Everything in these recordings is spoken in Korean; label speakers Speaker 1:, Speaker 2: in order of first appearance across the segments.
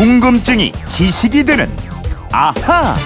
Speaker 1: 궁금증이 지식이 되는 아하.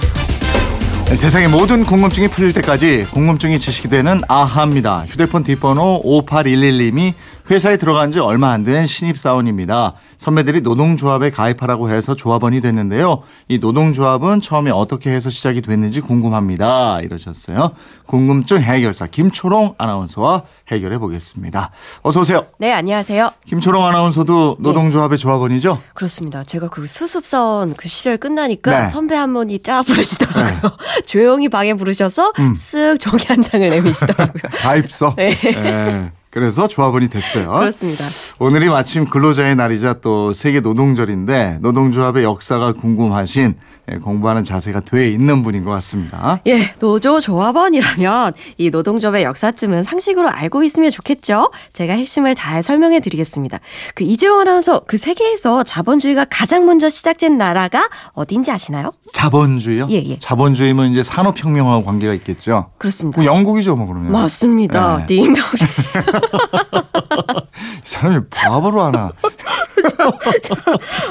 Speaker 2: 세상의 모든 궁금증이 풀릴 때까지 궁금증이 지식이 되는 아하입니다. 휴대폰 뒷번호 5811님이 회사에 들어간 지 얼마 안 된 신입사원입니다. 선배들이 노동조합에 가입하라고 해서 조합원이 됐는데요. 이 노동조합은 처음에 어떻게 해서 시작이 됐는지 궁금합니다. 이러셨어요. 궁금증 해결사 김초롱 아나운서와 해결해 보겠습니다. 어서 오세요.
Speaker 3: 네, 안녕하세요.
Speaker 2: 김초롱 아나운서도 노동조합의 조합원이죠?
Speaker 3: 그렇습니다. 제가 그 수습선 그 시절 끝나니까
Speaker 2: 네.
Speaker 3: 선배 한 분이 짜 부르시더라고요. 조용히 방에 부르셔서 쓱 종이 한 장을 내미시더라고요.
Speaker 2: 가입서.
Speaker 3: 네.
Speaker 2: 예. 그래서 조합원이 됐어요.
Speaker 3: 그렇습니다.
Speaker 2: 오늘이 마침 근로자의 날이자 또 세계 노동절인데 노동조합의 역사가 궁금하신 예, 공부하는 자세가 돼 있는 분인 것 같습니다.
Speaker 3: 예, 노조 조합원이라면 이 노동조합의 역사쯤은 상식으로 알고 있으면 좋겠죠. 제가 핵심을 잘 설명해 드리겠습니다. 그 이재용 아나운서 그 세계에서 자본주의가 가장 먼저 시작된 나라가 어딘지 아시나요?
Speaker 2: 자본주의요?
Speaker 3: 예, 예.
Speaker 2: 자본주의면 이제 산업혁명하고 관계가 있겠죠.
Speaker 3: 그렇습니다.
Speaker 2: 그 영국이죠, 뭐 그러면.
Speaker 3: 맞습니다.
Speaker 2: 네.
Speaker 3: 딩동.
Speaker 2: 이 사람이 바보로 하나.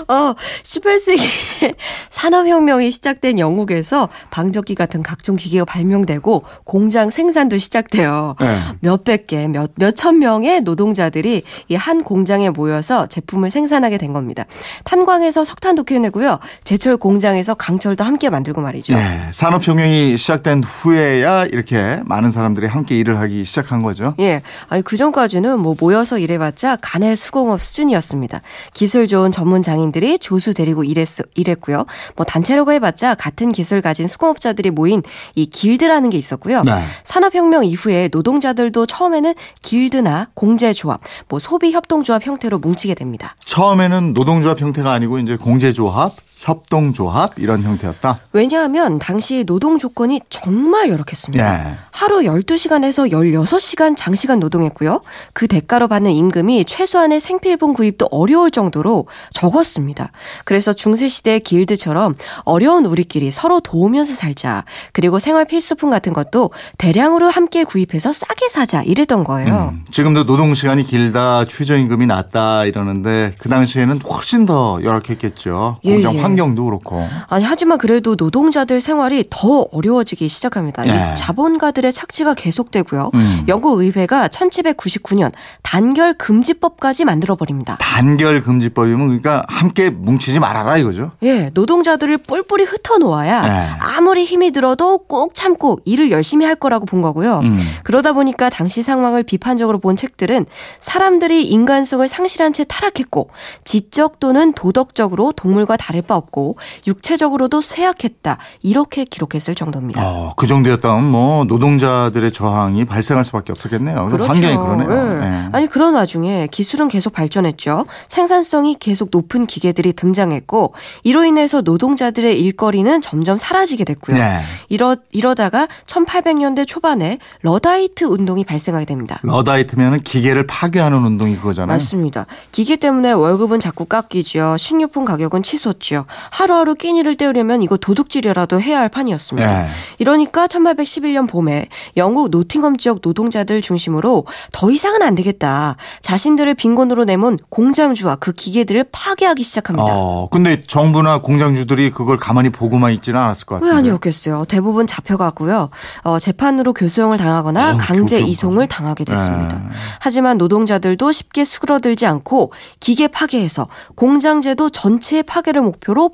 Speaker 3: 어, 18세기 산업혁명이 시작된 영국에서 방적기 같은 각종 기계가 발명되고 공장 생산도 시작돼요.
Speaker 2: 네.
Speaker 3: 몇백 개, 몇, 몇천 명의 노동자들이 이 한 공장에 모여서 제품을 생산하게 된 겁니다. 탄광에서 석탄도 캐내고요. 제철 공장에서 강철도 함께 만들고 말이죠.
Speaker 2: 네. 산업혁명이 시작된 후에야 이렇게 많은 사람들이 함께 일을 하기 시작한 거죠.
Speaker 3: 예. 아니, 그 전까지는 뭐 모여서 일해 봤자 간의 수공업 수준이었습니다. 기술 좋은 전문 장인들이 조수 데리고 일했, 일했고요. 뭐 단체라고 해봤자 같은 기술 가진 수공업자들이 모인 이 길드라는 게 있었고요.
Speaker 2: 네.
Speaker 3: 산업혁명 이후에 노동자들도 처음에는 길드나 공제조합, 뭐 소비협동조합 형태로 뭉치게 됩니다.
Speaker 2: 처음에는 노동조합 형태가 아니고 이제 공제조합, 협동조합 이런 형태였다.
Speaker 3: 왜냐하면 당시 노동 조건이 정말 열악했습니다.
Speaker 2: 예.
Speaker 3: 하루 12시간에서 16시간 장시간 노동했고요. 그 대가로 받는 임금이 최소한의 생필품 구입도 어려울 정도로 적었습니다. 그래서 중세시대 길드처럼 어려운 우리끼리 서로 도우면서 살자. 그리고 생활 필수품 같은 것도 대량으로 함께 구입해서 싸게 사자. 이랬던 거예요.
Speaker 2: 음, 지금도 노동 시간이 길다, 최저임금이 낮다 이러는데 그 당시에는 훨씬 더 열악했겠죠.
Speaker 3: 예,
Speaker 2: 공장
Speaker 3: 예.
Speaker 2: 환경도 그렇고.
Speaker 3: 아니 하지만 그래도 노동자들 생활이 더 어려워지기 시작합니다.
Speaker 2: 예.
Speaker 3: 이 자본가들의 착취가 계속되고요.
Speaker 2: 음.
Speaker 3: 영국 의회가 1799년 단결 금지법까지 만들어 버립니다.
Speaker 2: 단결 금지법이면 그러니까 함께 뭉치지 말아라 이거죠.
Speaker 3: 예, 노동자들을 뿔뿔이 흩어 놓아야
Speaker 2: 예.
Speaker 3: 아무리 힘이 들어도 꾹 참고 일을 열심히 할 거라고 본 거고요.
Speaker 2: 음.
Speaker 3: 그러다 보니까 당시 상황을 비판적으로 본 책들은 사람들이 인간성을 상실한 채 타락했고 지적 또는 도덕적으로 동물과 다를 바 없고 육체적으로도 쇠약했다. 이렇게 기록했을 정도입니다.
Speaker 2: 어, 그 정도였다면 뭐 노동 자들의 저항이 발생할 수밖에 없었겠네요. 그 환경이 그러네요.
Speaker 3: 예.
Speaker 2: 예.
Speaker 3: 아니 그런 와중에 기술은 계속 발전했죠. 생산성이 계속 높은 기계들이 등장했고 이로 인해서 노동자들의 일거리는 점점 사라지게 됐고요.
Speaker 2: 네.
Speaker 3: 이러 이러다가 1800년대 초반에 러다이트 운동이 발생하게 됩니다.
Speaker 2: 러다이트면은 기계를 파괴하는 운동이 그거잖아요.
Speaker 3: 맞습니다. 기계 때문에 월급은 자꾸 깎이죠. 식료품 가격은 치솟죠. 하루하루 끼니를 때우려면 이거 도둑질이라도 해야 할 판이었습니다.
Speaker 2: 예.
Speaker 3: 이러니까 1811년 봄에 영국 노팅엄 지역 노동자들 중심으로 더 이상은 안 되겠다. 자신들을 빈곤으로 내몬 공장주와 그 기계들을 파괴하기 시작합니다.
Speaker 2: 어, 근데 정부나 공장주들이 그걸 가만히 보고만 있지는 않았을
Speaker 3: 것왜
Speaker 2: 같은데.
Speaker 3: 아니었겠어요. 대부분 잡혀가고요. 어, 재판으로 교수형을 당하거나
Speaker 2: 어우,
Speaker 3: 강제
Speaker 2: 교수형까지.
Speaker 3: 이송을 당하게 됐습니다.
Speaker 2: 네.
Speaker 3: 하지만 노동자들도 쉽게 수그러들지 않고 기계 파괴해서 공장제도 전체의 파괴를 목표로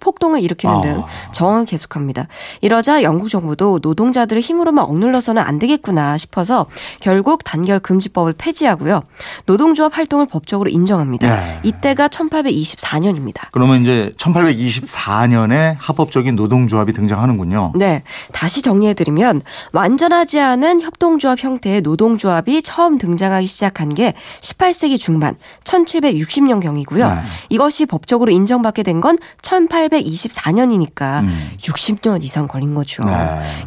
Speaker 3: 폭, 동을 일으키는 등
Speaker 2: 아.
Speaker 3: 저항을 계속합니다. 이러자 영국 정부도 노동자들을 힘으로만 억눌러서는 안 되겠구나 싶어서 결국 단결 금지법을 폐지하고요. 노동조합 활동을 법적으로 인정합니다.
Speaker 2: 네.
Speaker 3: 이때가 1824년입니다.
Speaker 2: 그러면 이제 1824년에 합법적인 노동조합이 등장하는군요.
Speaker 3: 네. 다시 정리해 드리면, 완전하지 않은 협동조합 형태의 노동조합이 처음 등장하기 시작한 게 18세기 중반, 1760년 경이고요.
Speaker 2: 네.
Speaker 3: 이것이 법적으로 인정받게 된 건 1824년이니까
Speaker 2: 음.
Speaker 3: 60년 이상 걸린 거죠.
Speaker 2: 네.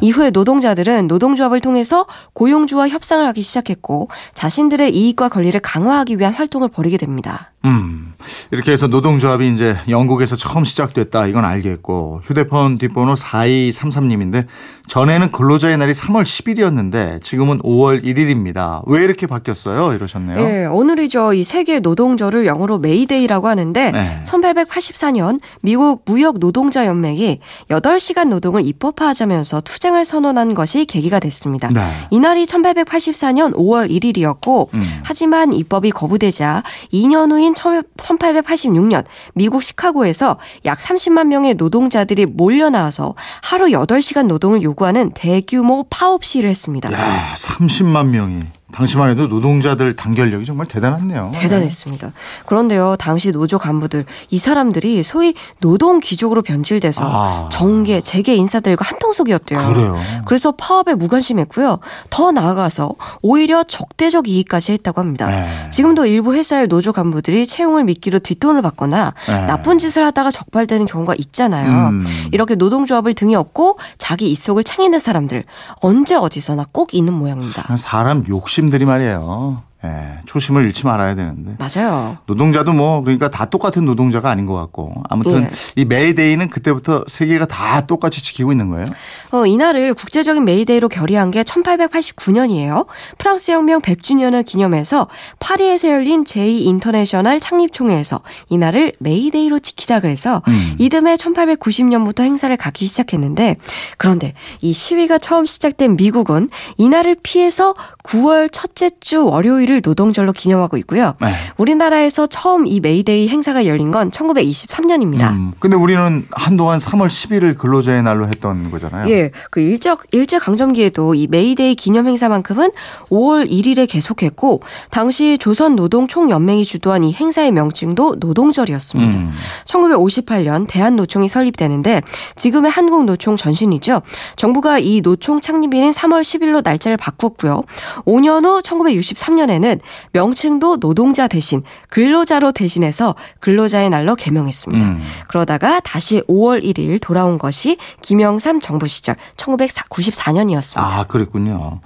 Speaker 3: 이후에 노동자들은 노동조합을 통해서 고용주와 협상을 하기 시작했고, 자신들의 이익과 권리를 강화하기 위한 활동을 벌이게 됩니다.
Speaker 2: 음. 이렇게 해서 노동조합이 이제 영국에서 처음 시작됐다. 이건 알겠고. 휴대폰 뒷번호 4233님인데 전에는 근로자의 날이 3월 10일이었는데 지금은 5월 1일입니다. 왜 이렇게 바뀌었어요? 이러셨네요.
Speaker 3: 예, 오늘이죠. 이 세계 노동절을 영어로 메이데이라고 하는데
Speaker 2: 네.
Speaker 3: 1884년 미국 무역 노동자 연맹이 8시간 노동을 입법화하자면서 투쟁을 선언한 것이 계기가 됐습니다.
Speaker 2: 네.
Speaker 3: 이날이 1884년 5월 1일이었고
Speaker 2: 음.
Speaker 3: 하지만 입법이 거부되자 2년 후인 1886년 미국 시카고에서 약 30만 명의 노동자들이 몰려 나와서 하루 8시간 노동을 요구하는 대규모 파업 시위를 했습니다.
Speaker 2: 야, 30만 명이. 당시만 해도 노동자들 단결력이 정말 대단했네요.
Speaker 3: 대단했습니다. 그런데요, 당시 노조 간부들, 이 사람들이 소위 노동 귀족으로 변질돼서
Speaker 2: 아.
Speaker 3: 정계, 재계 인사들과 한통속이었대요.
Speaker 2: 그래요.
Speaker 3: 그래서 파업에 무관심했고요. 더 나아가서 오히려 적대적 이익까지 했다고 합니다.
Speaker 2: 네.
Speaker 3: 지금도 일부 회사의 노조 간부들이 채용을 미끼로 뒷돈을 받거나
Speaker 2: 네.
Speaker 3: 나쁜 짓을 하다가 적발되는 경우가 있잖아요.
Speaker 2: 음.
Speaker 3: 이렇게 노동조합을 등에 업고 자기 이속을 챙기는 사람들 언제 어디서나 꼭 있는 모양입니다.
Speaker 2: 사람 욕심 들이 말이에요. 예, 초심을 잃지 말아야 되는데.
Speaker 3: 맞아요.
Speaker 2: 노동자도 뭐 그러니까 다 똑같은 노동자가 아닌 것 같고 아무튼
Speaker 3: 예.
Speaker 2: 이 메이데이는 그때부터 세계가 다 똑같이 지키고 있는 거예요.
Speaker 3: 어, 이날을 국제적인 메이데이로 결의한 게 1889년이에요. 프랑스 혁명 100주년을 기념해서 파리에서 열린 제2 인터내셔널 창립총회에서 이날을 메이데이로 지키자 그래서
Speaker 2: 음.
Speaker 3: 이듬해 1890년부터 행사를 갖기 시작했는데 그런데 이 시위가 처음 시작된 미국은 이날을 피해서 9월 첫째 주 월요일을 노동절로 기념하고 있고요.
Speaker 2: 네.
Speaker 3: 우리나라에서 처음 이 메이데이 행사가 열린 건 1923년입니다.
Speaker 2: 음, 근데 우리는 한동안 3월 10일을 근로자의 날로 했던 거잖아요.
Speaker 3: 예, 그 일제 일제 강점기에도 이 메이데이 기념 행사만큼은 5월 1일에 계속했고 당시 조선 노동 총연맹이 주도한 이 행사의 명칭도 노동절이었습니다.
Speaker 2: 음.
Speaker 3: 1958년 대한노총이 설립되는데 지금의 한국노총 전신이죠. 정부가 이 노총 창립일인 3월 10일로 날짜를 바꿨고요. 5년 후 1963년에는 명칭도 노동자 대신 근로자로 대신해서 근로자의 날로 개명했습니다.
Speaker 2: 음.
Speaker 3: 그러다가 다시 5월 1일 돌아온 것이 김영삼 정부 시절 1994년이었습니다.
Speaker 2: 아, 그랬군요.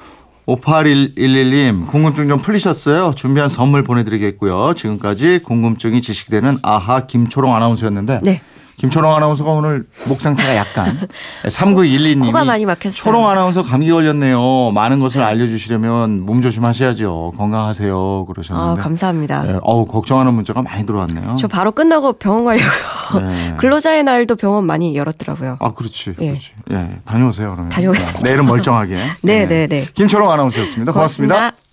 Speaker 2: 5811님, 궁금증 좀 풀리셨어요? 준비한 선물 보내드리겠고요. 지금까지 궁금증이 지식되는 아하 김초롱 아나운서였는데.
Speaker 3: 네.
Speaker 2: 김초롱 아나운서가 오늘 목 상태가 약간 3912님이
Speaker 3: 코가 많이 막혔어요.
Speaker 2: 초롱 아나운서 감기 걸렸네요. 많은 것을 알려주시려면 몸 조심하셔야죠. 건강하세요.
Speaker 3: 아,
Speaker 2: 그러셨는데.
Speaker 3: 감사합니다.
Speaker 2: 네, 어우 걱정하는 문자가 많이 들어왔네요.
Speaker 3: 저 바로 끝나고 병원 가려고요.
Speaker 2: 네.
Speaker 3: 근로자의 날도 병원 많이 열었더라고요.
Speaker 2: 아 그렇지,
Speaker 3: 예.
Speaker 2: 그렇지. 예, 다녀오세요 그러면.
Speaker 3: 다녀오겠습니다.
Speaker 2: 네, 내일은 멀쩡하게.
Speaker 3: 네, 네, 네.
Speaker 2: 김초롱 아나운서였습니다. 고맙습니다.
Speaker 3: 고맙습니다.